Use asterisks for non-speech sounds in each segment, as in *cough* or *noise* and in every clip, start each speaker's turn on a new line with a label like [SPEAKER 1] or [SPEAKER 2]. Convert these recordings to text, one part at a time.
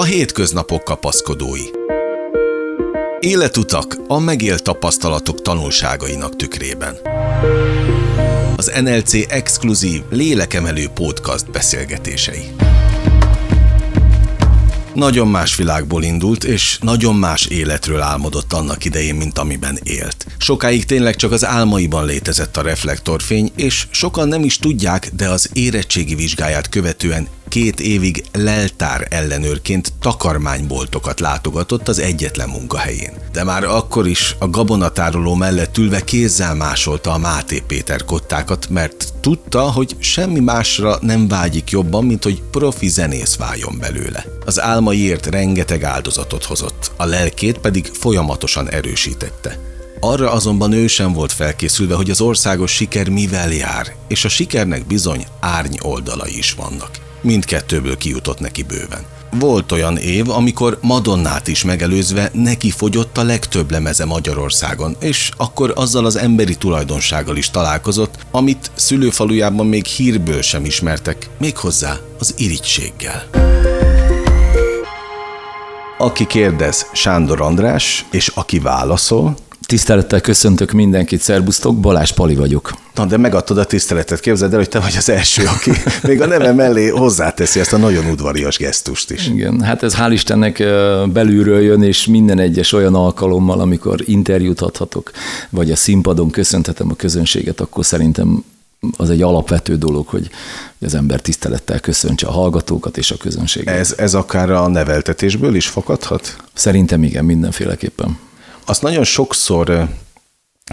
[SPEAKER 1] A hétköznapok kapaszkodói. Életutak a megélt tapasztalatok tanulságainak tükrében. Az NLC exkluzív lélekemelő podcast beszélgetései. Nagyon más világból indult, és nagyon más életről álmodott annak idején, mint amiben élt. Sokáig tényleg csak az álmaiban létezett a reflektorfény, és sokan nem is tudják, de az érettségi vizsgáját követően két évig leltár ellenőrként takarmányboltokat látogatott az egyetlen munkahelyén. De már akkor is a gabonatároló mellett ülve kézzel másolta a Máté Péter kottákat, mert tudta, hogy semmi másra nem vágyik jobban, mint hogy profi zenész váljon belőle. Az álmaiért rengeteg áldozatot hozott, a lelkét pedig folyamatosan erősítette. Arra azonban ő sem volt felkészülve, hogy az országos siker mivel jár, és a sikernek bizony árny oldalai is vannak. Mindkettőből kijutott neki bőven. Volt olyan év, amikor Madonnát is megelőzve neki fogyott a legtöbb lemeze Magyarországon, és akkor azzal az emberi tulajdonsággal is találkozott, amit szülőfalujában még hírből sem ismertek, méghozzá az irigységgel. Aki kérdez, Sándor András, és aki válaszol,
[SPEAKER 2] Tisztelettel köszöntök mindenkit, szerbusztok, Balázs Pali vagyok.
[SPEAKER 1] Na, de megadtad a tiszteletet, képzeld el, hogy te vagy az első, aki *laughs* még a neve mellé hozzáteszi ezt a nagyon udvarias gesztust is.
[SPEAKER 2] Igen, hát ez hál' Istennek belülről jön, és minden egyes olyan alkalommal, amikor interjút adhatok, vagy a színpadon köszönhetem a közönséget, akkor szerintem az egy alapvető dolog, hogy az ember tisztelettel köszöntse a hallgatókat és a közönséget.
[SPEAKER 1] Ez, ez akár a neveltetésből is fakadhat?
[SPEAKER 2] Szerintem igen, mindenféleképpen.
[SPEAKER 1] Azt nagyon sokszor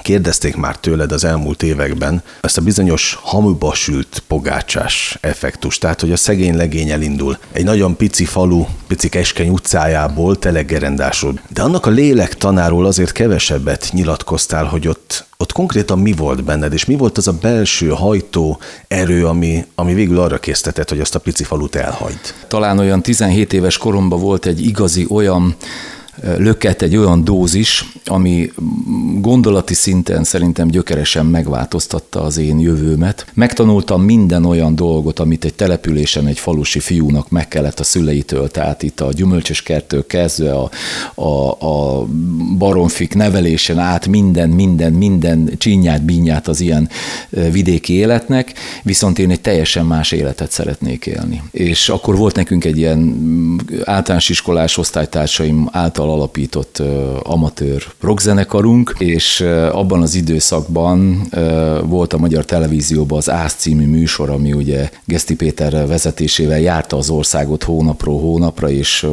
[SPEAKER 1] kérdezték már tőled az elmúlt években ezt a bizonyos hamuba sült pogácsás effektus, tehát hogy a szegény legény elindul egy nagyon pici falu, pici keskeny utcájából, telegerendásról. De annak a lélek tanáról azért kevesebbet nyilatkoztál, hogy ott, ott konkrétan mi volt benned, és mi volt az a belső hajtó erő, ami, ami végül arra késztetett, hogy azt a pici falut elhagyd?
[SPEAKER 2] Talán olyan 17 éves koromban volt egy igazi olyan löket egy olyan dózis, ami gondolati szinten szerintem gyökeresen megváltoztatta az én jövőmet. Megtanultam minden olyan dolgot, amit egy településen egy falusi fiúnak meg kellett a szüleitől, tehát itt a gyümölcsös kertől kezdve a, a, a baromfik nevelésen át minden, minden, minden csinyát, bínyát az ilyen vidéki életnek, viszont én egy teljesen más életet szeretnék élni. És akkor volt nekünk egy ilyen általános iskolás osztálytársaim által által alapított amatőr rockzenekarunk, és abban az időszakban volt a Magyar Televízióban az Ász című műsor, ami ugye Geszti Péter vezetésével járta az országot hónapról hónapra, és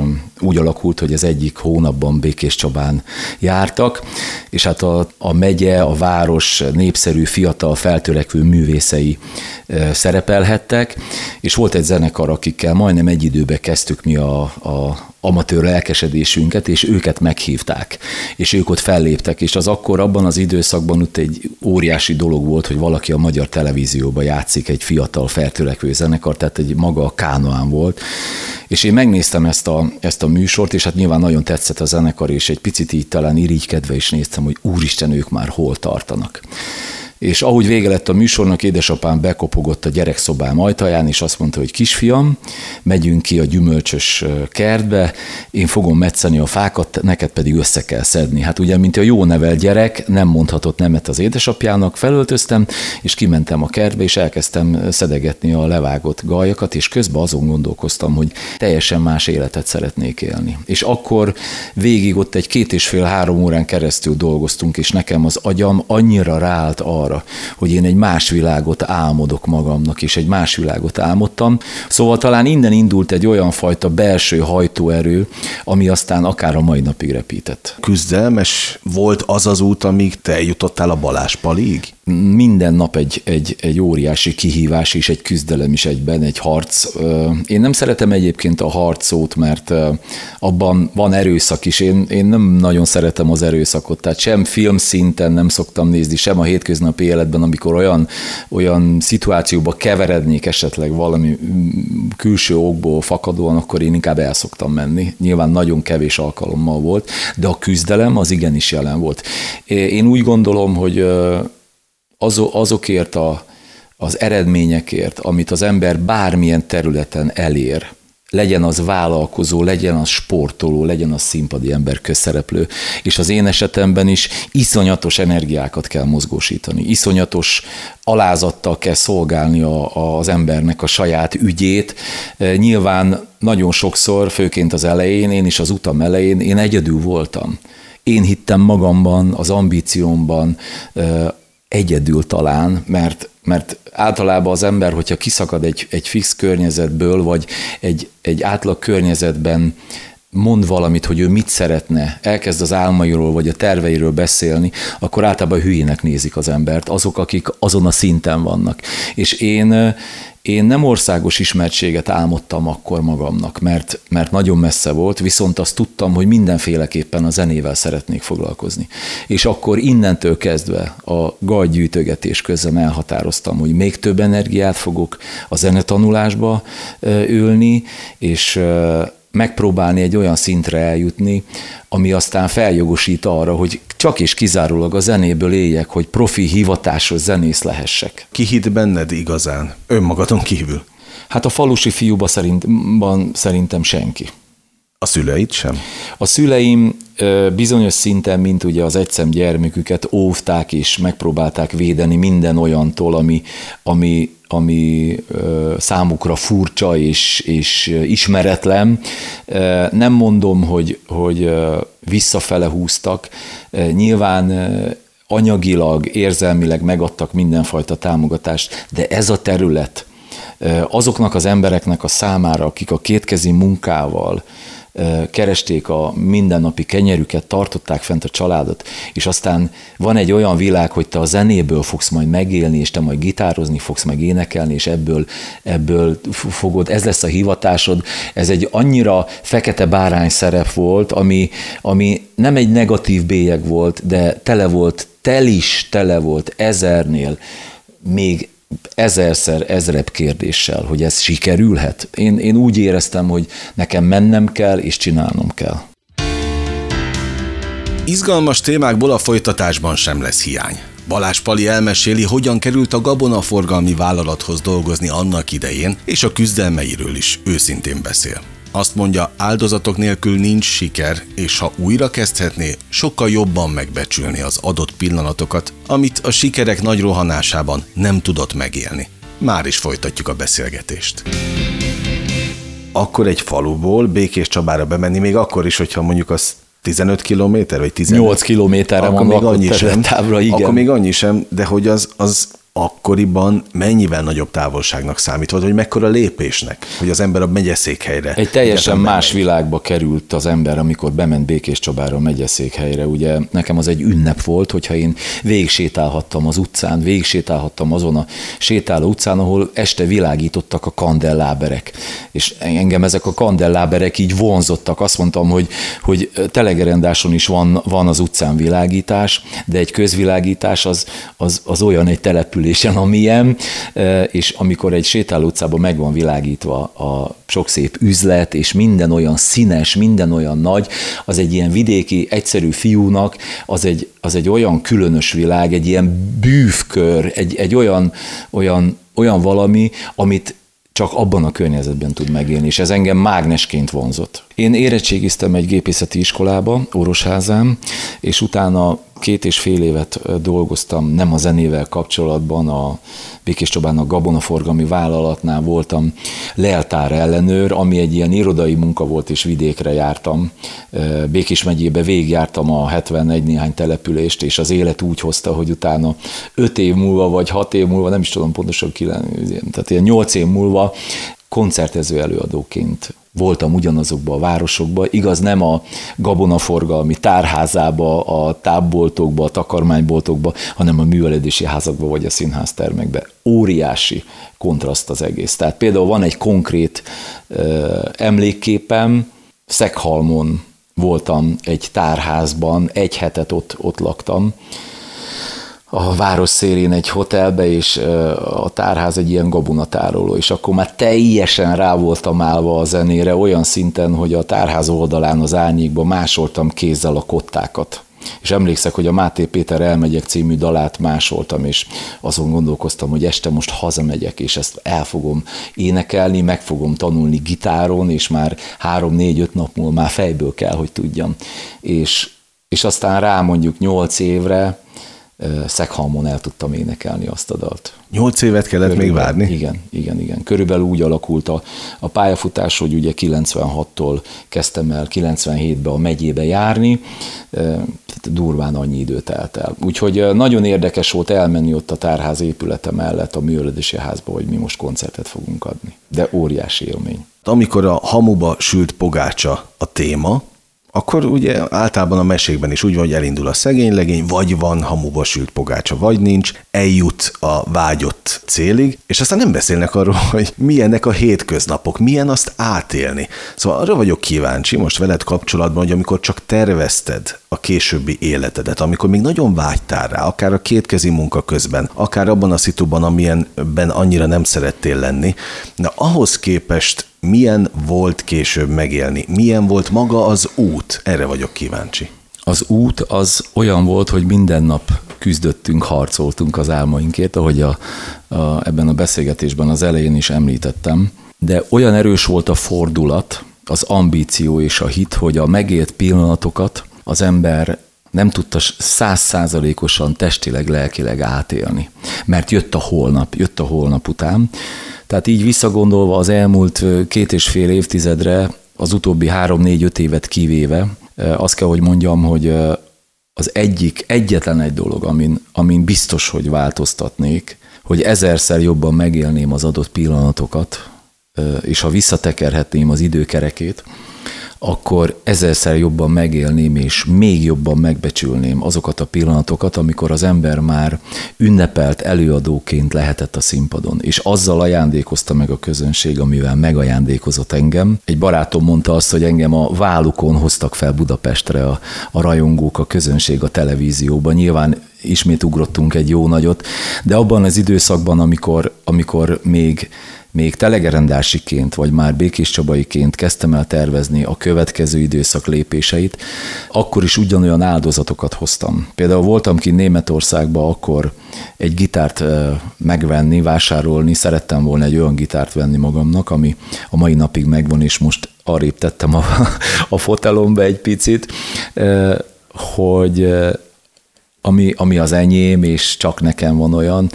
[SPEAKER 2] úgy alakult, hogy az egyik hónapban Békés Csabán jártak, és hát a, a megye, a város népszerű, fiatal, feltörekvő művészei szerepelhettek, és volt egy zenekar, akikkel majdnem egy időben kezdtük mi a, a, amatőr lelkesedésünket, és őket meghívták, és ők ott felléptek, és az akkor abban az időszakban ott egy óriási dolog volt, hogy valaki a magyar televízióban játszik egy fiatal feltörekvő zenekar, tehát egy maga a kánoán volt, és én megnéztem ezt a, ezt a műsort, és hát nyilván nagyon tetszett a zenekar, és egy picit így talán irigykedve is néztem, hogy úristen, ők már hol tartanak és ahogy vége lett a műsornak, édesapám bekopogott a gyerekszobám ajtaján, és azt mondta, hogy kisfiam, megyünk ki a gyümölcsös kertbe, én fogom metszeni a fákat, neked pedig össze kell szedni. Hát ugye, mint a jó nevel gyerek, nem mondhatott nemet az édesapjának, felöltöztem, és kimentem a kertbe, és elkezdtem szedegetni a levágott gajakat, és közben azon gondolkoztam, hogy teljesen más életet szeretnék élni. És akkor végig ott egy két és fél-három órán keresztül dolgoztunk, és nekem az agyam annyira ráállt arra, arra, hogy én egy más világot álmodok magamnak, és egy más világot álmodtam. Szóval talán innen indult egy olyan fajta belső hajtóerő, ami aztán akár a mai napig repített.
[SPEAKER 1] Küzdelmes volt az az út, amíg te eljutottál a Balázs-palig?
[SPEAKER 2] Minden nap egy, egy, egy óriási kihívás és egy küzdelem is egyben, egy harc. Én nem szeretem egyébként a harcót, mert abban van erőszak is. Én, én nem nagyon szeretem az erőszakot, tehát sem film szinten nem szoktam nézni, sem a hétköznapi életben, amikor olyan, olyan szituációba keverednék esetleg valami külső okból fakadóan, akkor én inkább el szoktam menni. Nyilván nagyon kevés alkalommal volt, de a küzdelem az igenis jelen volt. Én úgy gondolom, hogy azokért a, az eredményekért, amit az ember bármilyen területen elér, legyen az vállalkozó, legyen az sportoló, legyen az színpadi ember, közszereplő. És az én esetemben is iszonyatos energiákat kell mozgósítani, iszonyatos alázattal kell szolgálni a, az embernek a saját ügyét. E, nyilván nagyon sokszor, főként az elején, én is az utam elején, én egyedül voltam. Én hittem magamban, az ambíciómban, e, egyedül talán, mert, mert általában az ember, hogyha kiszakad egy, egy fix környezetből, vagy egy, egy átlag környezetben mond valamit, hogy ő mit szeretne, elkezd az álmairól vagy a terveiről beszélni, akkor általában hülyének nézik az embert, azok, akik azon a szinten vannak. És én, én nem országos ismertséget álmodtam akkor magamnak, mert, mert nagyon messze volt, viszont azt tudtam, hogy mindenféleképpen a zenével szeretnék foglalkozni. És akkor innentől kezdve a gajgyűjtögetés közben elhatároztam, hogy még több energiát fogok a zenetanulásba ülni, és megpróbálni egy olyan szintre eljutni, ami aztán feljogosít arra, hogy csak és kizárólag a zenéből éljek, hogy profi hivatásos zenész lehessek.
[SPEAKER 1] Ki hitt benned igazán, önmagadon kívül?
[SPEAKER 2] Hát a falusi fiúba szerint, szerintem senki.
[SPEAKER 1] A szüleid sem?
[SPEAKER 2] A szüleim bizonyos szinten, mint ugye az egyszem gyermeküket óvták és megpróbálták védeni minden olyantól, ami, ami, ami számukra furcsa és, és ismeretlen. Nem mondom, hogy, hogy visszafele húztak. Nyilván anyagilag, érzelmileg megadtak mindenfajta támogatást, de ez a terület azoknak az embereknek a számára, akik a kétkezi munkával, keresték a mindennapi kenyerüket, tartották fent a családot, és aztán van egy olyan világ, hogy te a zenéből fogsz majd megélni, és te majd gitározni fogsz, meg énekelni, és ebből, ebből fogod, ez lesz a hivatásod. Ez egy annyira fekete bárány szerep volt, ami, ami nem egy negatív bélyeg volt, de tele volt, tel is tele volt ezernél még ezerszer, ezrebb kérdéssel, hogy ez sikerülhet. Én, én úgy éreztem, hogy nekem mennem kell és csinálnom kell.
[SPEAKER 1] Izgalmas témákból a folytatásban sem lesz hiány. Balázs Pali elmeséli, hogyan került a gabonaforgalmi vállalathoz dolgozni annak idején, és a küzdelmeiről is őszintén beszél. Azt mondja, áldozatok nélkül nincs siker, és ha újra kezdhetné, sokkal jobban megbecsülni az adott pillanatokat, amit a sikerek nagy rohanásában nem tudott megélni. Már is folytatjuk a beszélgetést. Akkor egy faluból Békés Csabára bemenni, még akkor is, hogyha mondjuk az 15 kilométer, vagy 18
[SPEAKER 2] 8 kilométerre
[SPEAKER 1] akkor még annyi sem, távra, igen. Akkor még annyi sem, de hogy az, az akkoriban mennyivel nagyobb távolságnak számított, hogy mekkora lépésnek, hogy az ember a megyeszékhelyre.
[SPEAKER 2] Egy teljesen más megy. világba került az ember, amikor bement Békés Csabára a megyeszékhelyre. Ugye nekem az egy ünnep volt, hogyha én végig sétálhattam az utcán, végig sétálhattam azon a sétáló utcán, ahol este világítottak a kandelláberek. És engem ezek a kandelláberek így vonzottak. Azt mondtam, hogy, hogy telegerendáson is van, van az utcán világítás, de egy közvilágítás az, az, az olyan egy település, településen, amilyen, és amikor egy sétáló utcában meg van világítva a sok szép üzlet, és minden olyan színes, minden olyan nagy, az egy ilyen vidéki, egyszerű fiúnak, az egy, az egy olyan különös világ, egy ilyen bűvkör, egy, egy olyan, olyan, olyan valami, amit csak abban a környezetben tud megélni, és ez engem mágnesként vonzott. Én érettségiztem egy gépészeti iskolába, Orosházán, és utána két és fél évet dolgoztam nem a zenével kapcsolatban, a Békés Csabán a gabonaforgalmi vállalatnál voltam leltár ellenőr, ami egy ilyen irodai munka volt, és vidékre jártam. Békés megyébe végigjártam a 71 néhány települést, és az élet úgy hozta, hogy utána 5 év múlva, vagy 6 év múlva, nem is tudom pontosan ki, tehát ilyen 8 év múlva koncertező előadóként voltam ugyanazokba a városokba, igaz nem a gabonaforgalmi tárházába, a tábboltokba, a takarmányboltokba, hanem a műveledési házakba vagy a színháztermekbe. Óriási kontraszt az egész. Tehát például van egy konkrét ö, emlékképem, Szekhalmon voltam egy tárházban, egy hetet ott, ott laktam, a város szélén egy hotelbe, és a tárház egy ilyen gabonatároló, és akkor már teljesen rá voltam állva a zenére, olyan szinten, hogy a tárház oldalán az árnyékban másoltam kézzel a kottákat És emlékszek, hogy a Máté Péter elmegyek című dalát másoltam, és azon gondolkoztam, hogy este most hazamegyek, és ezt el fogom énekelni, meg fogom tanulni gitáron, és már három-négy-öt nap múlva már fejből kell, hogy tudjam. És, és aztán rá mondjuk nyolc évre Szeghalmon el tudtam énekelni azt a dalt.
[SPEAKER 1] Nyolc évet kellett
[SPEAKER 2] Körülbelül,
[SPEAKER 1] még várni?
[SPEAKER 2] Igen, igen, igen. Körülbelül úgy alakult a, a pályafutás, hogy ugye 96-tól kezdtem el 97-be a megyébe járni, durván annyi idő telt el. Úgyhogy nagyon érdekes volt elmenni ott a tárház épülete mellett a művelődési házba, hogy mi most koncertet fogunk adni. De óriási élmény.
[SPEAKER 1] Amikor a hamuba sült pogácsa a téma, akkor ugye általában a mesékben is úgy van, hogy elindul a szegény legény, vagy van hamuba sült pogácsa, vagy nincs, eljut a vágyott célig, és aztán nem beszélnek arról, *laughs* hogy milyenek a hétköznapok, milyen azt átélni. Szóval arra vagyok kíváncsi most veled kapcsolatban, hogy amikor csak tervezted a későbbi életedet, amikor még nagyon vágytál rá, akár a kétkezi munka közben, akár abban a szituban, amilyenben annyira nem szerettél lenni, na ahhoz képest milyen volt később megélni? Milyen volt maga az út? Erre vagyok kíváncsi.
[SPEAKER 2] Az út az olyan volt, hogy minden nap küzdöttünk, harcoltunk az álmainkért, ahogy a, a, ebben a beszélgetésben az elején is említettem, de olyan erős volt a fordulat, az ambíció és a hit, hogy a megélt pillanatokat az ember nem tudta százszázalékosan testileg, lelkileg átélni. Mert jött a holnap, jött a holnap után, tehát így visszagondolva az elmúlt két és fél évtizedre, az utóbbi három-négy-öt évet kivéve, azt kell, hogy mondjam, hogy az egyik, egyetlen egy dolog, amin, amin biztos, hogy változtatnék, hogy ezerszer jobban megélném az adott pillanatokat, és ha visszatekerhetném az időkerekét, akkor ezerszer jobban megélném, és még jobban megbecsülném azokat a pillanatokat, amikor az ember már ünnepelt előadóként lehetett a színpadon, és azzal ajándékozta meg a közönség, amivel megajándékozott engem. Egy barátom mondta azt, hogy engem a vállukon hoztak fel Budapestre a, a rajongók, a közönség a televízióban. Nyilván ismét ugrottunk egy jó nagyot, de abban az időszakban, amikor, amikor még még telegerendásiként, vagy már Békés Csabaiként kezdtem el tervezni a következő időszak lépéseit, akkor is ugyanolyan áldozatokat hoztam. Például voltam ki Németországba akkor egy gitárt megvenni, vásárolni, szerettem volna egy olyan gitárt venni magamnak, ami a mai napig megvan, és most arrébb tettem a, *laughs* a fotelomba egy picit, hogy ami, ami az enyém, és csak nekem van olyan,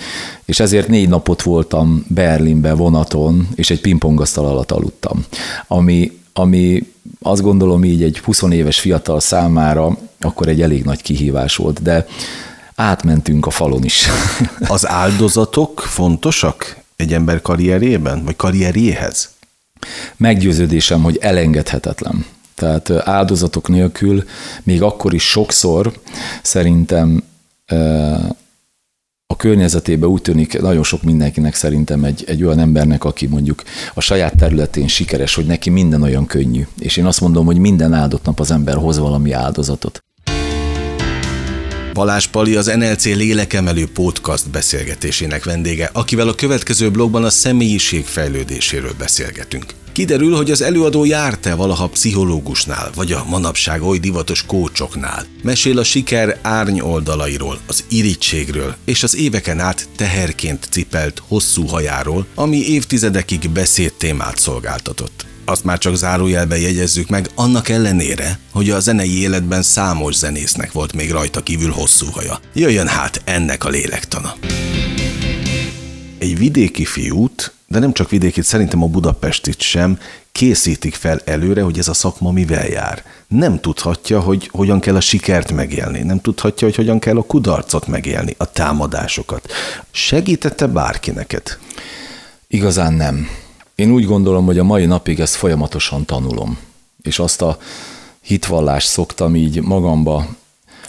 [SPEAKER 2] és ezért négy napot voltam Berlinbe vonaton, és egy pingpongasztal alatt aludtam, ami, ami azt gondolom így egy 20 éves fiatal számára akkor egy elég nagy kihívás volt, de átmentünk a falon is. *laughs*
[SPEAKER 1] Az áldozatok fontosak egy ember karrierében, vagy karrierjéhez?
[SPEAKER 2] Meggyőződésem, hogy elengedhetetlen. Tehát áldozatok nélkül még akkor is sokszor szerintem a környezetébe úgy tűnik nagyon sok mindenkinek szerintem egy, egy olyan embernek, aki mondjuk a saját területén sikeres, hogy neki minden olyan könnyű. És én azt mondom, hogy minden áldott nap az ember hoz valami áldozatot.
[SPEAKER 1] Balázs Pali az NLC lélekemelő podcast beszélgetésének vendége, akivel a következő blogban a személyiség fejlődéséről beszélgetünk. Kiderül, hogy az előadó járt-e valaha pszichológusnál, vagy a manapság oly divatos kócsoknál. Mesél a siker árny oldalairól, az irítségről, és az éveken át teherként cipelt hosszú hajáról, ami évtizedekig beszédtémát szolgáltatott. Azt már csak zárójelben jegyezzük meg, annak ellenére, hogy a zenei életben számos zenésznek volt még rajta kívül hosszú haja. Jöjjön hát ennek a lélektana. Egy vidéki fiút de nem csak vidékit, szerintem a Budapestit sem készítik fel előre, hogy ez a szakma mivel jár. Nem tudhatja, hogy hogyan kell a sikert megélni, nem tudhatja, hogy hogyan kell a kudarcot megélni, a támadásokat. Segítette bárki neked?
[SPEAKER 2] Igazán nem. Én úgy gondolom, hogy a mai napig ezt folyamatosan tanulom. És azt a hitvallást szoktam így magamba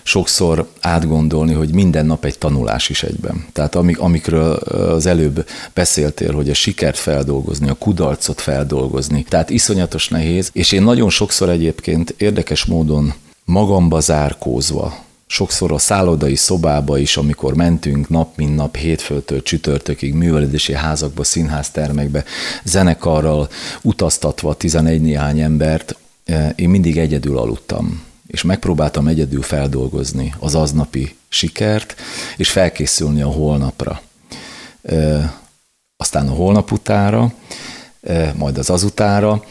[SPEAKER 2] sokszor átgondolni, hogy minden nap egy tanulás is egyben. Tehát amik, amikről az előbb beszéltél, hogy a sikert feldolgozni, a kudarcot feldolgozni, tehát iszonyatos nehéz, és én nagyon sokszor egyébként érdekes módon magamba zárkózva, sokszor a szállodai szobába is, amikor mentünk nap mint nap, hétfőtől csütörtökig művelődési házakba, színháztermekbe, zenekarral utaztatva 11 néhány embert, én mindig egyedül aludtam és megpróbáltam egyedül feldolgozni az aznapi sikert, és felkészülni a holnapra. Aztán a holnap utára, majd az azutára,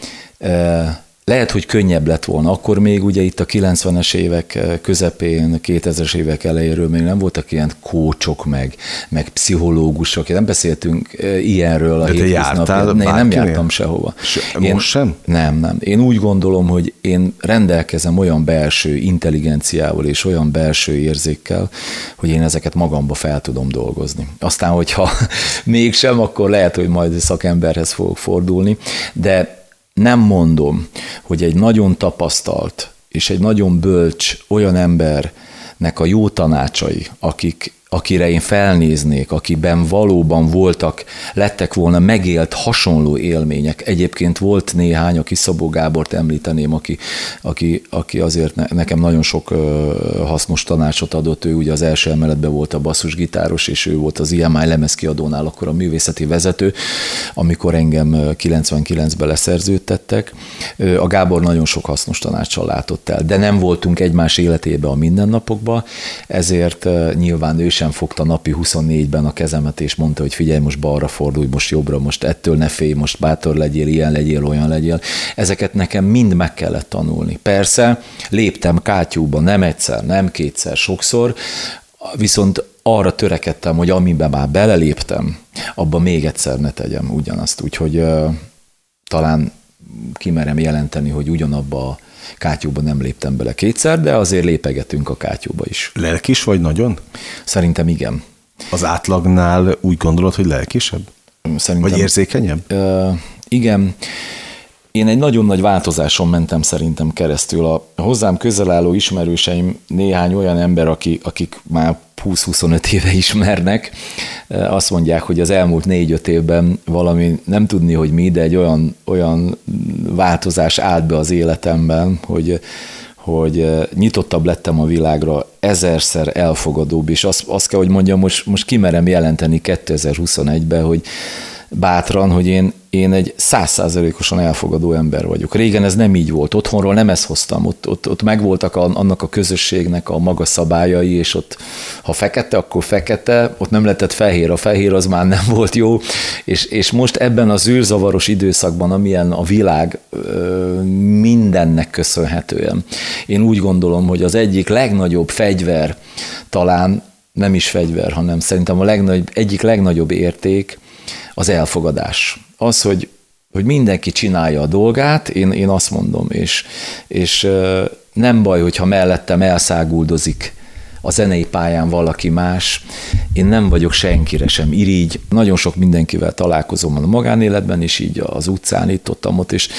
[SPEAKER 2] lehet, hogy könnyebb lett volna. Akkor még ugye itt a 90-es évek eh, közepén, 2000-es évek elejéről még nem voltak ilyen kócsok, meg, meg pszichológusok. Nem beszéltünk eh, ilyenről a
[SPEAKER 1] De jártál
[SPEAKER 2] Én nem jártam sehova.
[SPEAKER 1] Se, én, most sem?
[SPEAKER 2] Nem, nem. Én úgy gondolom, hogy én rendelkezem olyan belső intelligenciával és olyan belső érzékkel, hogy én ezeket magamba fel tudom dolgozni. Aztán, hogyha *laughs* mégsem, akkor lehet, hogy majd szakemberhez fogok fordulni, de nem mondom, hogy egy nagyon tapasztalt és egy nagyon bölcs olyan embernek a jó tanácsai, akik akire én felnéznék, akiben valóban voltak, lettek volna megélt hasonló élmények. Egyébként volt néhány, aki Szabó Gábort említeném, aki, aki, aki azért nekem nagyon sok hasznos tanácsot adott. Ő ugye az első emeletben volt a basszusgitáros, és ő volt az IMI lemezkiadónál akkor a művészeti vezető, amikor engem 99-ben leszerződtettek. A Gábor nagyon sok hasznos tanácssal látott el, de nem voltunk egymás életébe a mindennapokban, ezért nyilván ő sem fogta napi 24-ben a kezemet, és mondta, hogy figyelj, most balra fordulj, most jobbra, most ettől ne félj, most bátor legyél, ilyen legyél, olyan legyél. Ezeket nekem mind meg kellett tanulni. Persze, léptem kátyúba nem egyszer, nem kétszer, sokszor, viszont arra törekedtem, hogy amiben már beleléptem, abba még egyszer ne tegyem ugyanazt. Úgyhogy talán kimerem jelenteni, hogy ugyanabba a kátyúba nem léptem bele kétszer, de azért lépegetünk a kátyúba is.
[SPEAKER 1] Lelkis vagy nagyon?
[SPEAKER 2] Szerintem igen.
[SPEAKER 1] Az átlagnál úgy gondolod, hogy lelkisebb? Szerintem, vagy érzékenyebb?
[SPEAKER 2] Uh, igen. Én egy nagyon nagy változáson mentem szerintem keresztül. A hozzám közel álló ismerőseim néhány olyan ember, aki, akik már 20-25 éve ismernek, azt mondják, hogy az elmúlt 4-5 évben valami, nem tudni, hogy mi, de egy olyan, olyan változás állt be az életemben, hogy, hogy nyitottabb lettem a világra, ezerszer elfogadóbb, és azt, azt kell, hogy mondjam, most, most kimerem jelenteni 2021-ben, hogy bátran, hogy én, én egy százszázalékosan elfogadó ember vagyok. Régen ez nem így volt, otthonról nem ezt hoztam, ott, ott, ott megvoltak a, annak a közösségnek a maga szabályai, és ott ha fekete, akkor fekete, ott nem lehetett fehér, a fehér az már nem volt jó, és, és most ebben az űrzavaros időszakban, amilyen a világ mindennek köszönhetően, én úgy gondolom, hogy az egyik legnagyobb fegyver talán nem is fegyver, hanem szerintem a legnagyobb, egyik legnagyobb érték, az elfogadás. Az, hogy, hogy mindenki csinálja a dolgát, én, én azt mondom, és, és nem baj, hogyha mellettem elszáguldozik a zenei pályán valaki más. Én nem vagyok senkire sem irigy. Nagyon sok mindenkivel találkozom a magánéletben is, így az utcán, itt ott, ott, és,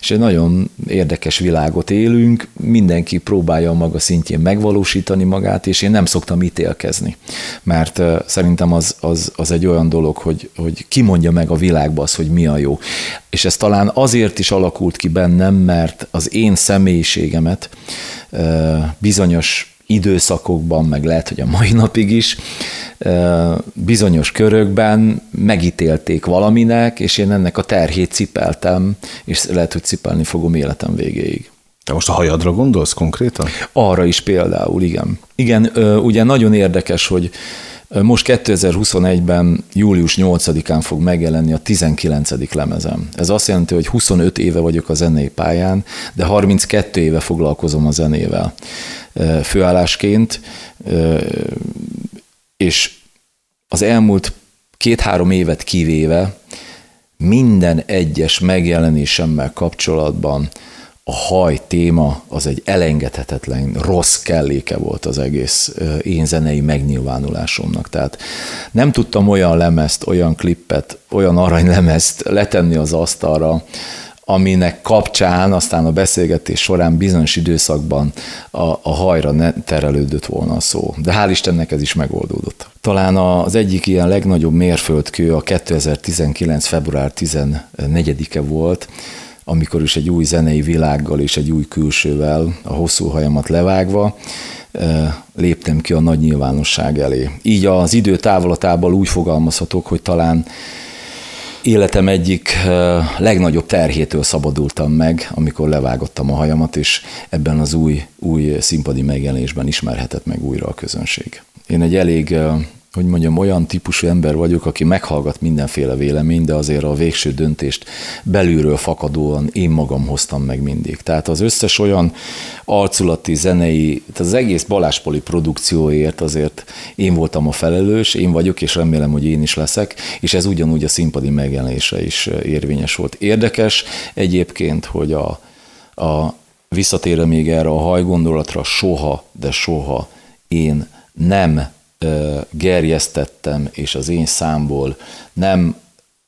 [SPEAKER 2] és egy nagyon érdekes világot élünk. Mindenki próbálja a maga szintjén megvalósítani magát, és én nem szoktam ítélkezni. Mert szerintem az, az, az egy olyan dolog, hogy, hogy kimondja meg a világba az, hogy mi a jó. És ez talán azért is alakult ki bennem, mert az én személyiségemet bizonyos időszakokban, meg lehet, hogy a mai napig is bizonyos körökben megítélték valaminek, és én ennek a terhét cipeltem, és lehet, hogy cipelni fogom életem végéig.
[SPEAKER 1] Te most a hajadra gondolsz konkrétan?
[SPEAKER 2] Arra is például, igen. Igen, ugye nagyon érdekes, hogy most 2021-ben július 8-án fog megjelenni a 19. lemezem. Ez azt jelenti, hogy 25 éve vagyok a zenei pályán, de 32 éve foglalkozom a zenével főállásként, és az elmúlt két-három évet kivéve minden egyes megjelenésemmel kapcsolatban a haj téma az egy elengedhetetlen rossz kelléke volt az egész én zenei megnyilvánulásomnak. Tehát nem tudtam olyan lemezt, olyan klippet, olyan aranylemezt letenni az asztalra, aminek kapcsán aztán a beszélgetés során bizonyos időszakban a, a hajra ne terelődött volna a szó. De hál' Istennek ez is megoldódott. Talán az egyik ilyen legnagyobb mérföldkő a 2019. február 14-e volt, amikor is egy új zenei világgal és egy új külsővel, a hosszú hajamat levágva, léptem ki a nagy nyilvánosság elé. Így az idő távolatából úgy fogalmazhatok, hogy talán életem egyik legnagyobb terhétől szabadultam meg, amikor levágottam a hajamat, és ebben az új, új színpadi megjelenésben ismerhetett meg újra a közönség. Én egy elég hogy mondjam, olyan típusú ember vagyok, aki meghallgat mindenféle véleményt, de azért a végső döntést belülről fakadóan én magam hoztam meg mindig. Tehát az összes olyan arculati, zenei, tehát az egész Baláspoli produkcióért azért én voltam a felelős, én vagyok, és remélem, hogy én is leszek, és ez ugyanúgy a színpadi megjelenése is érvényes volt. Érdekes egyébként, hogy a, a visszatérve még erre a hajgondolatra, soha, de soha én nem gerjesztettem, és az én számból nem,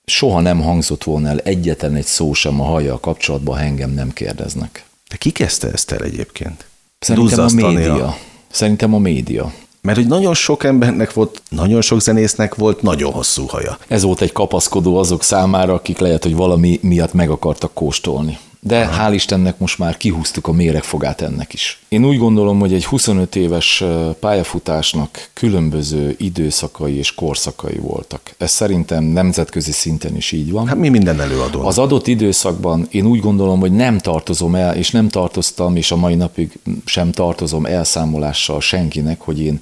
[SPEAKER 2] soha nem hangzott volna el egyetlen egy szó sem a hajjal kapcsolatban, ha engem nem kérdeznek.
[SPEAKER 1] De ki kezdte ezt el egyébként?
[SPEAKER 2] Szerintem a média. Szerintem a média.
[SPEAKER 1] Mert hogy nagyon sok embernek volt, nagyon sok zenésznek volt nagyon hosszú haja.
[SPEAKER 2] Ez volt egy kapaszkodó azok számára, akik lehet, hogy valami miatt meg akartak kóstolni de Aha. hál' Istennek most már kihúztuk a méregfogát ennek is. Én úgy gondolom, hogy egy 25 éves pályafutásnak különböző időszakai és korszakai voltak. Ez szerintem nemzetközi szinten is így van.
[SPEAKER 1] Hát mi minden előadó?
[SPEAKER 2] Az adott időszakban én úgy gondolom, hogy nem tartozom el, és nem tartoztam, és a mai napig sem tartozom elszámolással senkinek, hogy én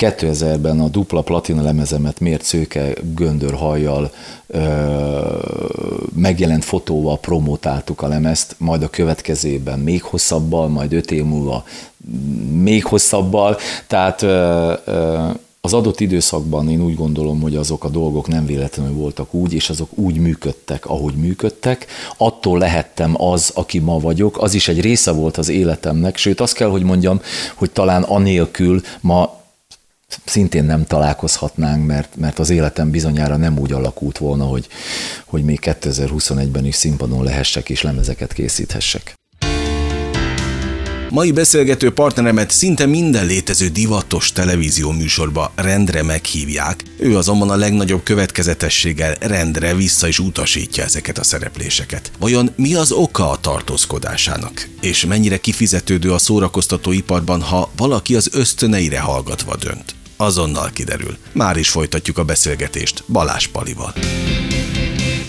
[SPEAKER 2] 2000-ben a dupla platina lemezemet miért szőke göndörhajjal megjelent fotóval promotáltuk a lemezt, majd a következőben még hosszabbal, majd öt év múlva még hosszabbal, tehát ö, ö, az adott időszakban én úgy gondolom, hogy azok a dolgok nem véletlenül voltak úgy, és azok úgy működtek, ahogy működtek. Attól lehettem az, aki ma vagyok, az is egy része volt az életemnek, sőt azt kell, hogy mondjam, hogy talán anélkül ma szintén nem találkozhatnánk, mert, mert az életem bizonyára nem úgy alakult volna, hogy, hogy még 2021-ben is színpadon lehessek és lemezeket készíthessek.
[SPEAKER 1] Mai beszélgető partneremet szinte minden létező divatos televízió műsorba rendre meghívják, ő azonban a legnagyobb következetességgel rendre vissza is utasítja ezeket a szerepléseket. Vajon mi az oka a tartózkodásának? És mennyire kifizetődő a szórakoztató iparban, ha valaki az ösztöneire hallgatva dönt? Azonnal kiderül. Már is folytatjuk a beszélgetést Balás Palival.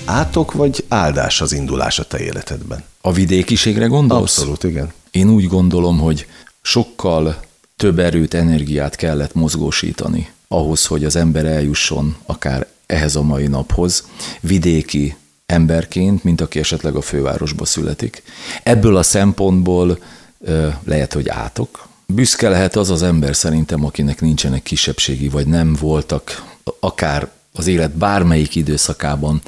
[SPEAKER 1] Átok vagy áldás az indulás a te életedben?
[SPEAKER 2] A vidékiségre gondolsz?
[SPEAKER 1] Abszolút, igen.
[SPEAKER 2] Én úgy gondolom, hogy sokkal több erőt, energiát kellett mozgósítani ahhoz, hogy az ember eljusson akár ehhez a mai naphoz, vidéki emberként, mint aki esetleg a fővárosba születik. Ebből a szempontból lehet, hogy átok, Büszke lehet az az ember szerintem, akinek nincsenek kisebbségi, vagy nem voltak akár az élet bármelyik időszakában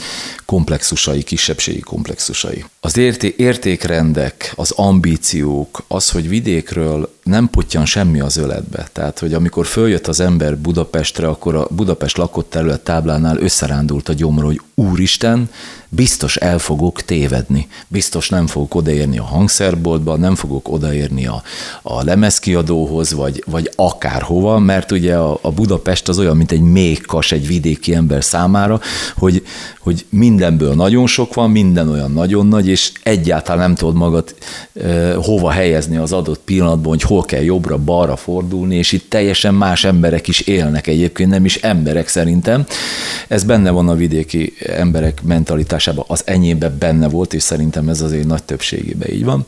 [SPEAKER 2] komplexusai, kisebbségi komplexusai. Az érté- értékrendek, az ambíciók, az, hogy vidékről nem potyan semmi az öletbe. Tehát, hogy amikor följött az ember Budapestre, akkor a Budapest lakott terület táblánál összerándult a gyomra, hogy úristen, biztos el fogok tévedni, biztos nem fogok odaérni a hangszerboltba, nem fogok odaérni a, a lemezkiadóhoz, vagy, vagy akárhova, mert ugye a, a Budapest az olyan, mint egy méhkas egy vidéki ember számára, hogy, hogy mindenből nagyon sok van, minden olyan nagyon nagy, és egyáltalán nem tudod magad e, hova helyezni az adott pillanatban, hogy hol kell jobbra-balra fordulni, és itt teljesen más emberek is élnek egyébként, nem is emberek szerintem. Ez benne van a vidéki emberek mentalitásában, az enyémben benne volt, és szerintem ez azért nagy többségében így van.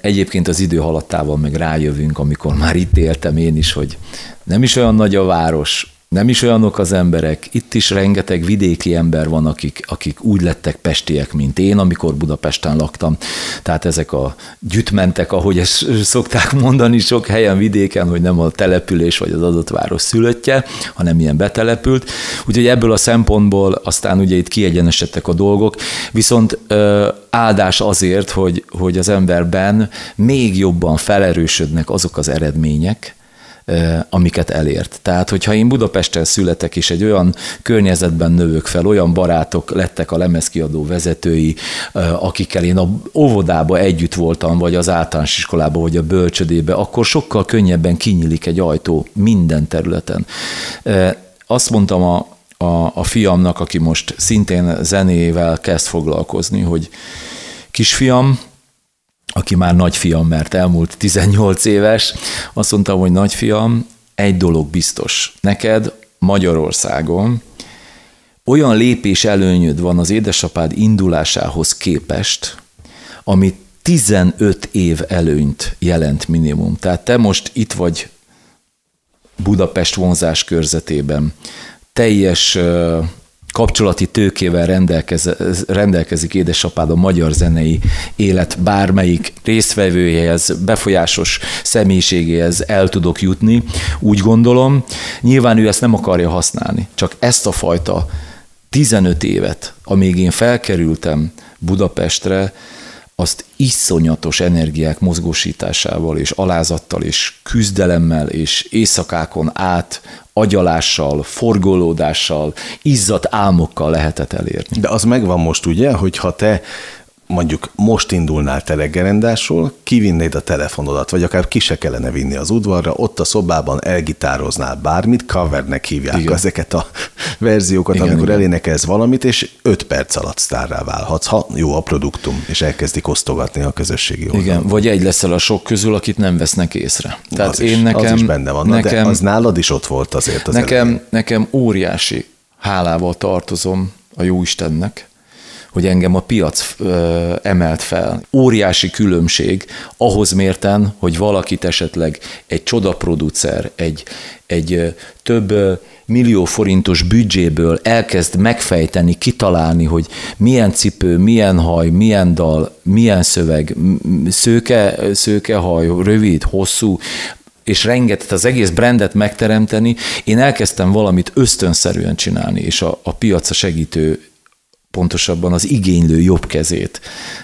[SPEAKER 2] Egyébként az idő haladtával meg rájövünk, amikor már itt éltem én is, hogy nem is olyan nagy a város, nem is olyanok az emberek, itt is rengeteg vidéki ember van, akik, akik úgy lettek pestiek, mint én, amikor Budapesten laktam. Tehát ezek a gyütmentek, ahogy ezt szokták mondani sok helyen vidéken, hogy nem a település vagy az adott város szülöttje, hanem ilyen betelepült. Úgyhogy ebből a szempontból aztán ugye itt kiegyenesedtek a dolgok, viszont ö, áldás azért, hogy, hogy az emberben még jobban felerősödnek azok az eredmények, amiket elért. Tehát, hogyha én Budapesten születek, és egy olyan környezetben növök fel, olyan barátok lettek a lemezkiadó vezetői, akikkel én a óvodába együtt voltam, vagy az általános iskolába, vagy a bölcsödébe, akkor sokkal könnyebben kinyílik egy ajtó minden területen. Azt mondtam a, a, a fiamnak, aki most szintén zenével kezd foglalkozni, hogy kisfiam, aki már nagyfiam, mert elmúlt 18 éves, azt mondta, hogy nagyfiam, egy dolog biztos, neked Magyarországon olyan lépés előnyöd van az édesapád indulásához képest, ami 15 év előnyt jelent minimum. Tehát te most itt vagy Budapest vonzás körzetében, teljes kapcsolati tőkével rendelkez, rendelkezik édesapád a magyar zenei élet bármelyik résztvevőjehez, befolyásos személyiségéhez el tudok jutni, úgy gondolom. Nyilván ő ezt nem akarja használni, csak ezt a fajta 15 évet, amíg én felkerültem Budapestre, azt iszonyatos energiák mozgósításával és alázattal és küzdelemmel és éjszakákon át agyalással, forgolódással, izzadt álmokkal lehetett elérni.
[SPEAKER 1] De az megvan most ugye, hogy ha te mondjuk most indulnál te kivinnéd a telefonodat, vagy akár ki se kellene vinni az udvarra, ott a szobában elgitároznál bármit, covernek hívják igen. ezeket a *laughs* verziókat, igen, amikor igen. elénekelsz valamit, és öt perc alatt sztárrá válhatsz, ha jó a produktum, és elkezdik osztogatni a közösségi
[SPEAKER 2] oldalon. Igen, vagy egy leszel a sok közül, akit nem vesznek észre.
[SPEAKER 1] Tehát az én is, nekem, az is benne van, nekem, de az nálad is ott volt azért az
[SPEAKER 2] nekem, nekem óriási hálával tartozom a Jóistennek, hogy engem a piac ö, emelt fel. Óriási különbség ahhoz mérten, hogy valakit esetleg egy csodaproducer, egy, egy több millió forintos büdzséből elkezd megfejteni, kitalálni, hogy milyen cipő, milyen haj, milyen dal, milyen szöveg, szőke, szőke haj, rövid, hosszú, és rengeteg az egész brandet megteremteni, én elkezdtem valamit ösztönszerűen csinálni, és a, a piac a segítő pontosabban az igénylő jobb kezét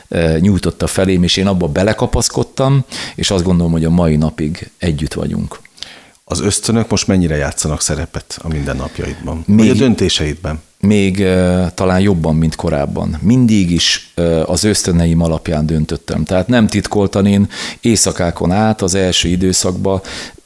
[SPEAKER 2] e, nyújtotta felém, és én abba belekapaszkodtam, és azt gondolom, hogy a mai napig együtt vagyunk.
[SPEAKER 1] Az ösztönök most mennyire játszanak szerepet a mindennapjaidban? Még, vagy a döntéseidben?
[SPEAKER 2] Még e, talán jobban, mint korábban. Mindig is e, az ösztöneim alapján döntöttem. Tehát nem titkoltan én éjszakákon át az első időszakban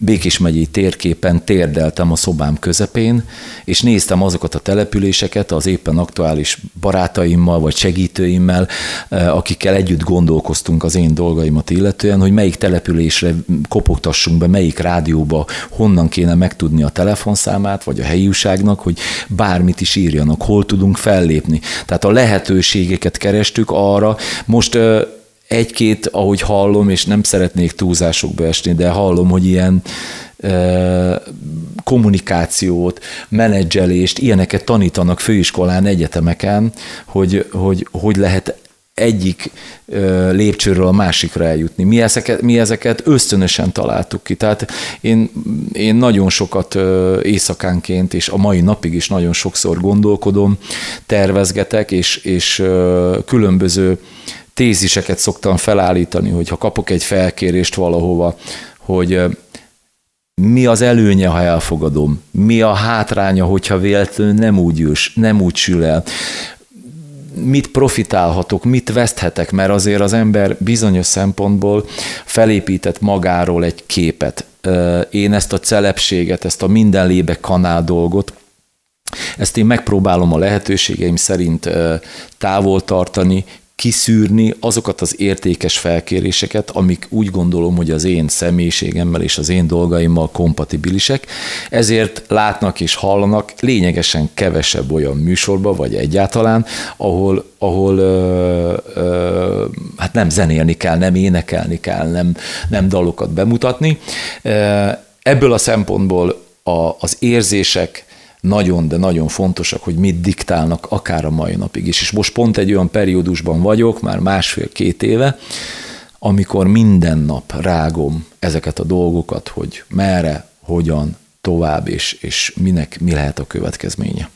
[SPEAKER 2] Békés megyei térképen térdeltem a szobám közepén, és néztem azokat a településeket az éppen aktuális barátaimmal vagy segítőimmel, eh, akikkel együtt gondolkoztunk az én dolgaimat illetően, hogy melyik településre kopogtassunk be, melyik rádióba, honnan kéne megtudni a telefonszámát, vagy a helyúságnak, hogy bármit is írjanak, hol tudunk fellépni. Tehát a lehetőségeket kerestük arra, most eh, egy-két, ahogy hallom, és nem szeretnék túlzásokba esni, de hallom, hogy ilyen kommunikációt, menedzselést, ilyeneket tanítanak főiskolán, egyetemeken, hogy hogy, hogy lehet egyik lépcsőről a másikra eljutni. Mi ezeket, mi ezeket ösztönösen találtuk ki. Tehát én, én nagyon sokat éjszakánként, és a mai napig is nagyon sokszor gondolkodom, tervezgetek, és, és különböző téziseket szoktam felállítani, hogy ha kapok egy felkérést valahova, hogy mi az előnye, ha elfogadom, mi a hátránya, hogyha véletlenül nem úgy, ős, nem úgy sül el, mit profitálhatok, mit veszthetek, mert azért az ember bizonyos szempontból felépített magáról egy képet. Én ezt a celebséget, ezt a mindenlébe kanál dolgot, ezt én megpróbálom a lehetőségeim szerint távol tartani, kiszűrni azokat az értékes felkéréseket, amik úgy gondolom, hogy az én személyiségemmel és az én dolgaimmal kompatibilisek, ezért látnak és hallanak lényegesen kevesebb olyan műsorba, vagy egyáltalán, ahol, ahol ö, ö, hát nem zenélni kell, nem énekelni kell, nem, nem dalokat bemutatni. Ebből a szempontból a, az érzések, nagyon, de nagyon fontosak, hogy mit diktálnak akár a mai napig is. És most pont egy olyan periódusban vagyok, már másfél-két éve, amikor minden nap rágom ezeket a dolgokat, hogy merre, hogyan, tovább, és, és minek mi lehet a következménye.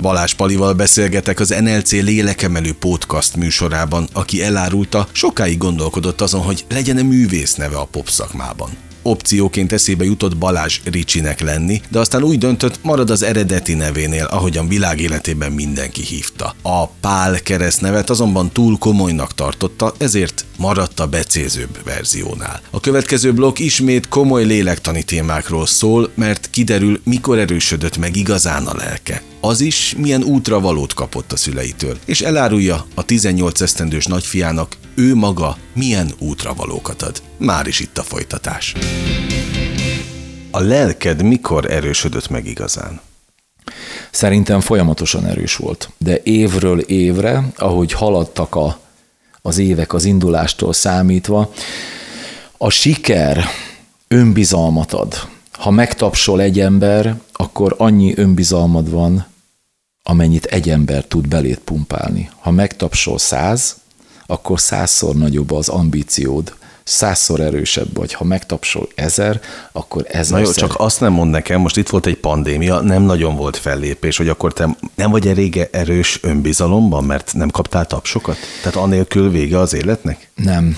[SPEAKER 1] Balázs Palival beszélgetek az NLC lélekemelő podcast műsorában, aki elárulta, sokáig gondolkodott azon, hogy legyen-e művész neve a pop szakmában opcióként eszébe jutott Balázs Ricsinek lenni, de aztán úgy döntött, marad az eredeti nevénél, ahogyan világ életében mindenki hívta. A Pál keresztnevet azonban túl komolynak tartotta, ezért maradt a becézőbb verziónál. A következő blokk ismét komoly lélektani témákról szól, mert kiderül, mikor erősödött meg igazán a lelke az is milyen útra valót kapott a szüleitől, és elárulja a 18 esztendős nagyfiának, ő maga milyen útra valókat ad. Már is itt a folytatás. A lelked mikor erősödött meg igazán?
[SPEAKER 2] Szerintem folyamatosan erős volt. De évről évre, ahogy haladtak a, az évek az indulástól számítva, a siker önbizalmat ad. Ha megtapsol egy ember, akkor annyi önbizalmad van, amennyit egy ember tud belét pumpálni. Ha megtapsol száz, akkor százszor nagyobb az ambíciód, százszor erősebb vagy. Ha megtapsol ezer, akkor ezer.
[SPEAKER 1] Na jó, csak azt nem mond nekem, most itt volt egy pandémia, nem nagyon volt fellépés, hogy akkor te nem vagy elég erős önbizalomban, mert nem kaptál tapsokat? Tehát anélkül vége az életnek?
[SPEAKER 2] Nem.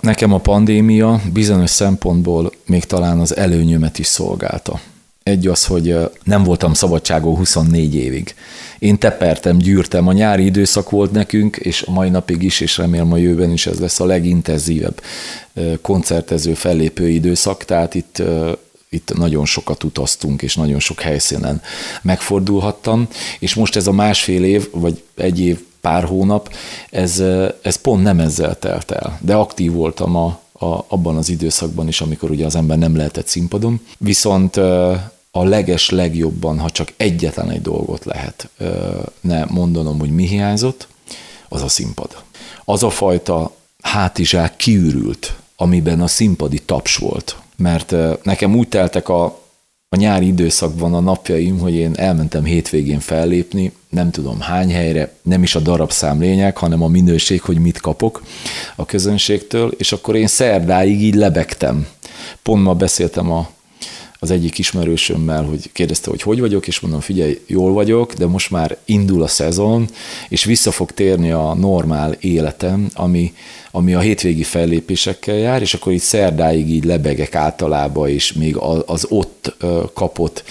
[SPEAKER 2] Nekem a pandémia bizonyos szempontból még talán az előnyömet is szolgálta. Egy az, hogy nem voltam szabadságon 24 évig. Én tepertem, gyűrtem, a nyári időszak volt nekünk, és a mai napig is, és remélem a jövőben is ez lesz a legintenzívebb koncertező, fellépő időszak, tehát itt itt nagyon sokat utaztunk, és nagyon sok helyszínen megfordulhattam, és most ez a másfél év, vagy egy év, pár hónap, ez, ez pont nem ezzel telt el. De aktív voltam a, a, abban az időszakban is, amikor ugye az ember nem lehetett színpadon. Viszont a leges legjobban, ha csak egyetlen egy dolgot lehet ne mondanom, hogy mi hiányzott, az a színpad. Az a fajta hátizsák kiürült, amiben a színpadi taps volt. Mert nekem úgy teltek a, a nyári időszakban a napjaim, hogy én elmentem hétvégén fellépni, nem tudom hány helyre, nem is a darabszám lényeg, hanem a minőség, hogy mit kapok a közönségtől, és akkor én szerdáig így lebegtem. Pont ma beszéltem a az egyik ismerősömmel, hogy kérdezte, hogy hogy vagyok, és mondom, figyelj, jól vagyok, de most már indul a szezon, és vissza fog térni a normál életem, ami, ami a hétvégi fellépésekkel jár, és akkor így szerdáig így lebegek általában, és még az ott kapott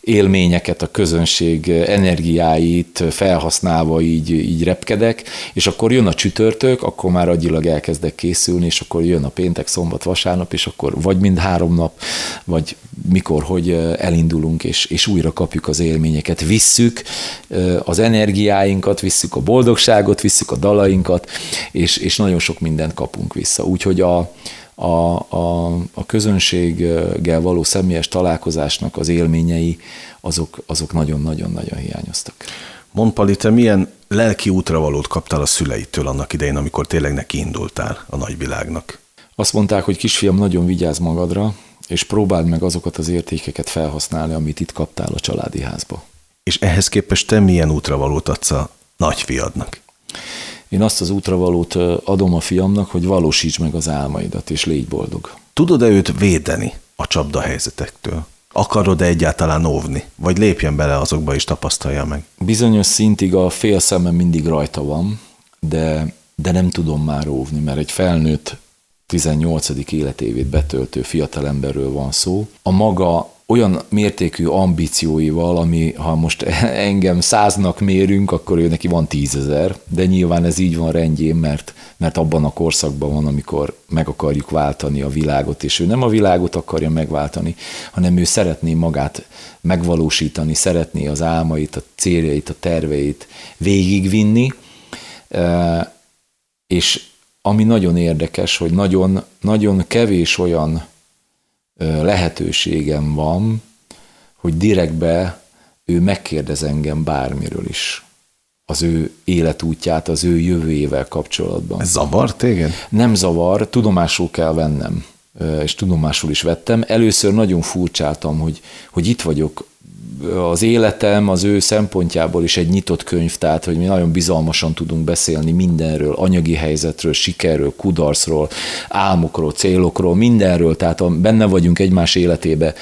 [SPEAKER 2] élményeket, a közönség energiáit felhasználva így, így repkedek, és akkor jön a csütörtök, akkor már agyilag elkezdek készülni, és akkor jön a péntek, szombat, vasárnap, és akkor vagy mind három nap, vagy mikor, hogy elindulunk, és, és újra kapjuk az élményeket, visszük az energiáinkat, visszük a boldogságot, visszük a dalainkat, és, és nagyon sok mindent kapunk vissza. Úgyhogy a, a, a, a közönséggel való személyes találkozásnak az élményei, azok, azok nagyon-nagyon-nagyon hiányoztak.
[SPEAKER 1] Monpali, te milyen lelki útravalót kaptál a szüleitől annak idején, amikor tényleg neki indultál a nagyvilágnak?
[SPEAKER 2] Azt mondták, hogy kisfiam, nagyon vigyázz magadra, és próbáld meg azokat az értékeket felhasználni, amit itt kaptál a családi házba.
[SPEAKER 1] És ehhez képest te milyen útravalót adsz a nagyfiadnak?
[SPEAKER 2] Én azt az útravalót adom a fiamnak, hogy valósíts meg az álmaidat, és légy boldog.
[SPEAKER 1] Tudod-e őt védeni a csapda helyzetektől? Akarod-e egyáltalán óvni? Vagy lépjen bele azokba és tapasztalja meg?
[SPEAKER 2] Bizonyos szintig a fél szemem mindig rajta van, de, de nem tudom már óvni, mert egy felnőtt 18. életévét betöltő fiatalemberről van szó. A maga olyan mértékű ambícióival, ami ha most *laughs* engem száznak mérünk, akkor ő neki van tízezer, de nyilván ez így van rendjén, mert, mert abban a korszakban van, amikor meg akarjuk váltani a világot, és ő nem a világot akarja megváltani, hanem ő szeretné magát megvalósítani, szeretné az álmait, a céljait, a terveit végigvinni, és ami nagyon érdekes, hogy nagyon, nagyon kevés olyan lehetőségem van, hogy direktbe ő megkérdez engem bármiről is. Az ő életútját, az ő jövőjével kapcsolatban.
[SPEAKER 1] Ez zavar téged?
[SPEAKER 2] Nem zavar, tudomásul kell vennem és tudomásul is vettem. Először nagyon furcsáltam, hogy, hogy itt vagyok az életem az ő szempontjából is egy nyitott könyv, tehát hogy mi nagyon bizalmasan tudunk beszélni mindenről, anyagi helyzetről, sikerről, kudarcról, álmokról, célokról, mindenről, tehát benne vagyunk egymás életébe,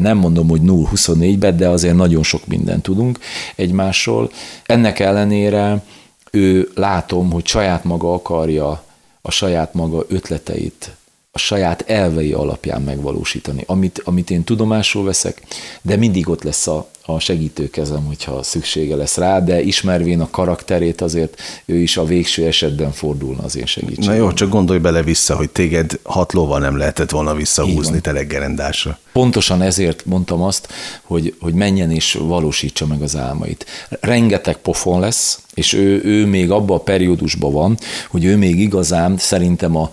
[SPEAKER 2] nem mondom, hogy 0-24-ben, de azért nagyon sok mindent tudunk egymásról. Ennek ellenére ő látom, hogy saját maga akarja a saját maga ötleteit a saját elvei alapján megvalósítani, amit, amit én tudomásul veszek, de mindig ott lesz a, a segítőkezem, hogyha szüksége lesz rá, de ismervén a karakterét azért ő is a végső esetben fordulna az én segítségem.
[SPEAKER 1] Na jó, csak gondolj bele vissza, hogy téged hat lóval nem lehetett volna visszahúzni teleggerendásra.
[SPEAKER 2] Pontosan ezért mondtam azt, hogy, hogy menjen és valósítsa meg az álmait. Rengeteg pofon lesz, és ő, ő még abban a periódusban van, hogy ő még igazán szerintem a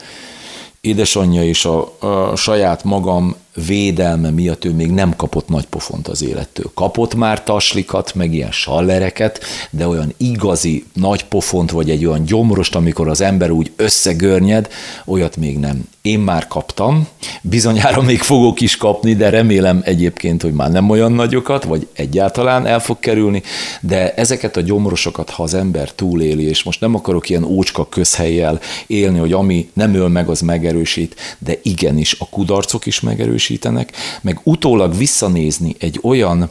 [SPEAKER 2] édesanyja és a, a saját magam védelme miatt ő még nem kapott nagy pofont az élettől. Kapott már taslikat, meg ilyen sallereket, de olyan igazi nagy pofont, vagy egy olyan gyomrost, amikor az ember úgy összegörnyed, olyat még nem. Én már kaptam, bizonyára még fogok is kapni, de remélem egyébként, hogy már nem olyan nagyokat, vagy egyáltalán el fog kerülni, de ezeket a gyomrosokat, ha az ember túléli, és most nem akarok ilyen ócska közhelyjel élni, hogy ami nem öl meg, az megerősít, de igenis a kudarcok is megerősítenek, meg utólag visszanézni egy olyan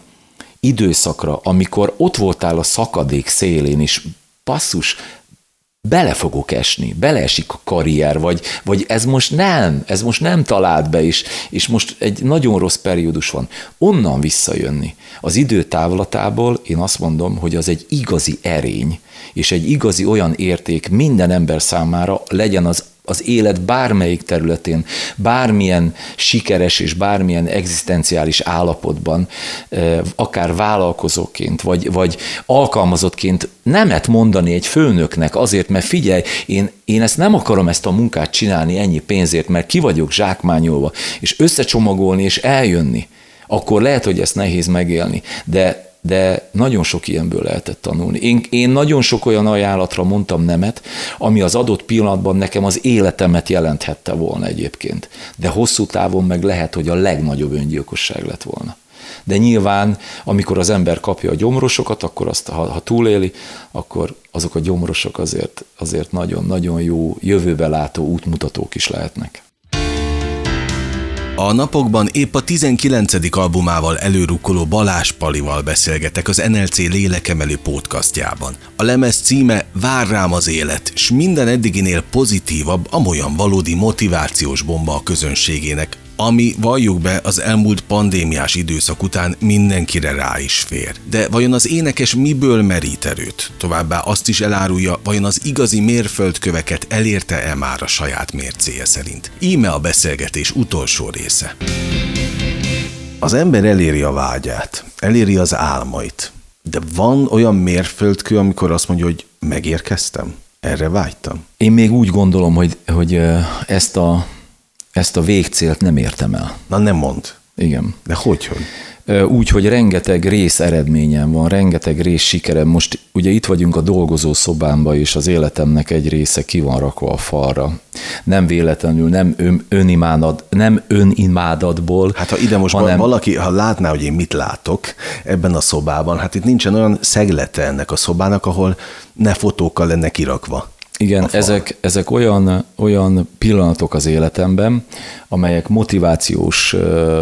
[SPEAKER 2] időszakra, amikor ott voltál a szakadék szélén, és passzus, bele fogok esni, beleesik a karrier, vagy, vagy ez most nem, ez most nem talált be is, és most egy nagyon rossz periódus van. Onnan visszajönni. Az idő távlatából én azt mondom, hogy az egy igazi erény, és egy igazi olyan érték minden ember számára legyen az az élet bármelyik területén, bármilyen sikeres és bármilyen egzisztenciális állapotban, akár vállalkozóként, vagy, vagy alkalmazottként nemet mondani egy főnöknek azért, mert figyelj, én, én ezt nem akarom ezt a munkát csinálni ennyi pénzért, mert ki vagyok zsákmányolva, és összecsomagolni és eljönni, akkor lehet, hogy ezt nehéz megélni, de de nagyon sok ilyenből lehetett tanulni. Én, én nagyon sok olyan ajánlatra mondtam nemet, ami az adott pillanatban nekem az életemet jelenthette volna egyébként. De hosszú távon meg lehet, hogy a legnagyobb öngyilkosság lett volna. De nyilván, amikor az ember kapja a gyomrosokat, akkor azt, ha, ha túléli, akkor azok a gyomrosok azért, azért nagyon-nagyon jó jövőbe látó útmutatók is lehetnek.
[SPEAKER 1] A napokban épp a 19. albumával előrukkoló Balázs Palival beszélgetek az NLC lélekemelő podcastjában. A lemez címe Vár rám az élet, s minden eddiginél pozitívabb, amolyan valódi motivációs bomba a közönségének, ami valljuk be az elmúlt pandémiás időszak után mindenkire rá is fér. De vajon az énekes miből merít erőt? Továbbá azt is elárulja, vajon az igazi mérföldköveket elérte-e már a saját mércéje szerint. Íme a beszélgetés utolsó része. Az ember eléri a vágyát, eléri az álmait, de van olyan mérföldkő, amikor azt mondja, hogy megérkeztem? Erre vágytam?
[SPEAKER 2] Én még úgy gondolom, hogy, hogy ezt a ezt a végcélt nem értem el.
[SPEAKER 1] Na nem mond.
[SPEAKER 2] Igen.
[SPEAKER 1] De hogy, hogy?
[SPEAKER 2] Úgy, hogy rengeteg rész eredményem van, rengeteg rész sikerem. Most ugye itt vagyunk a dolgozó szobámba, és az életemnek egy része ki van rakva a falra. Nem véletlenül, nem ön, önimádat, nem önimádatból.
[SPEAKER 1] Hát ha ide most hanem... valaki, ha látná, hogy én mit látok ebben a szobában, hát itt nincsen olyan szeglete ennek a szobának, ahol ne fotókkal lenne kirakva.
[SPEAKER 2] Igen, ezek, ezek olyan, olyan pillanatok az életemben, amelyek motivációs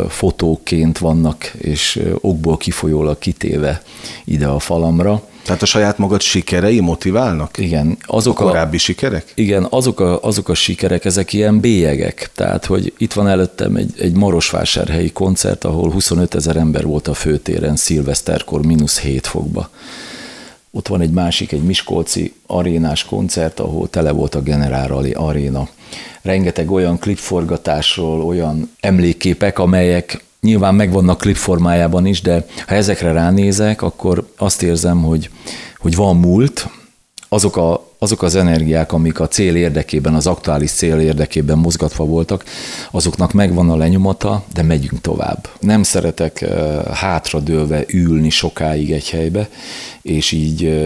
[SPEAKER 2] fotóként vannak, és okból kifolyólag kitéve ide a falamra.
[SPEAKER 1] Tehát a saját magad sikerei motiválnak?
[SPEAKER 2] Igen.
[SPEAKER 1] Azok a korábbi a, sikerek?
[SPEAKER 2] Igen, azok a, azok a sikerek, ezek ilyen bélyegek. Tehát, hogy itt van előttem egy, egy Marosvásárhelyi koncert, ahol 25 ezer ember volt a főtéren szilveszterkor mínusz 7 fokba. Ott van egy másik, egy Miskolci arénás koncert, ahol tele volt a Generál aréna. Rengeteg olyan klipforgatásról, olyan emlékképek, amelyek nyilván megvannak klip formájában is, de ha ezekre ránézek, akkor azt érzem, hogy, hogy van múlt, azok, a, azok az energiák, amik a cél érdekében, az aktuális cél érdekében mozgatva voltak, azoknak megvan a lenyomata, de megyünk tovább. Nem szeretek uh, hátradőlve ülni sokáig egy helybe, és így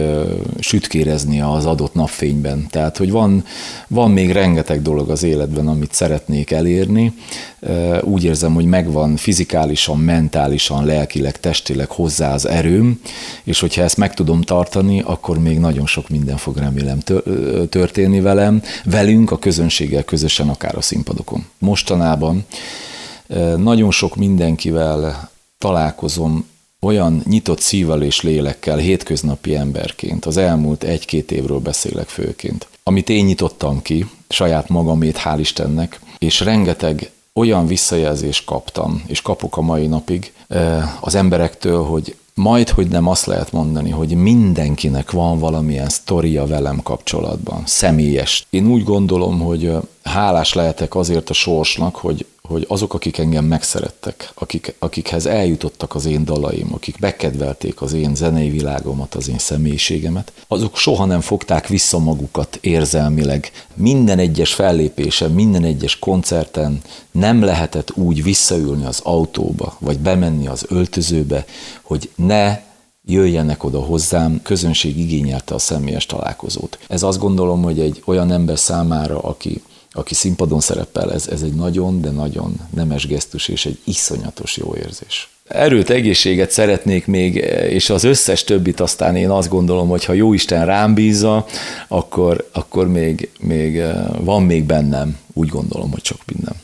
[SPEAKER 2] sütkérezni az adott napfényben. Tehát, hogy van, van még rengeteg dolog az életben, amit szeretnék elérni. Úgy érzem, hogy megvan fizikálisan, mentálisan, lelkileg, testileg hozzá az erőm, és hogyha ezt meg tudom tartani, akkor még nagyon sok minden fog remélem történni velem, velünk, a közönséggel közösen, akár a színpadokon. Mostanában nagyon sok mindenkivel találkozom olyan nyitott szívvel és lélekkel, hétköznapi emberként, az elmúlt egy-két évről beszélek főként, amit én nyitottam ki, saját magamét, hál' Istennek, és rengeteg olyan visszajelzést kaptam, és kapok a mai napig az emberektől, hogy majd, hogy nem azt lehet mondani, hogy mindenkinek van valamilyen sztoria velem kapcsolatban, személyes. Én úgy gondolom, hogy hálás lehetek azért a sorsnak, hogy, hogy azok, akik engem megszerettek, akik, akikhez eljutottak az én dalaim, akik bekedvelték az én zenei világomat, az én személyiségemet, azok soha nem fogták vissza magukat érzelmileg. Minden egyes fellépésen, minden egyes koncerten nem lehetett úgy visszaülni az autóba, vagy bemenni az öltözőbe, hogy ne jöjjenek oda hozzám, közönség igényelte a személyes találkozót. Ez azt gondolom, hogy egy olyan ember számára, aki aki színpadon szerepel, ez, ez egy nagyon, de nagyon nemes gesztus és egy iszonyatos jó érzés. Erőt, egészséget szeretnék még, és az összes többit aztán én azt gondolom, hogy ha jó Isten rám bízza, akkor, akkor még, még van még bennem, úgy gondolom, hogy sok minden.